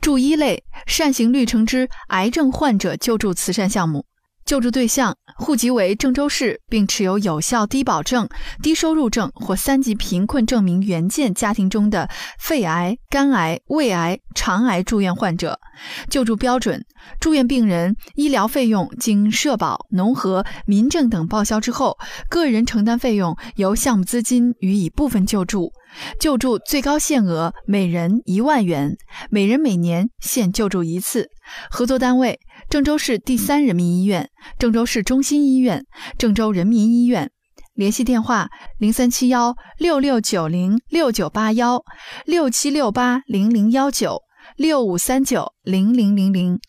注一类善行绿城之癌症患者救助慈善项目。救助对象户籍为郑州市，并持有有效低保证、低收入证或三级贫困证明原件家庭中的肺癌、肝癌、胃癌、肠癌住院患者。救助标准：住院病人医疗费用经社保、农合、民政等报销之后，个人承担费用由项目资金予以部分救助。救助最高限额每人一万元，每人每年限救助一次。合作单位：郑州市第三人民医院、郑州市中心医院、郑州人民医院。联系电话：零三七幺六六九零六九八幺六七六八零零幺九六五三九零零零零。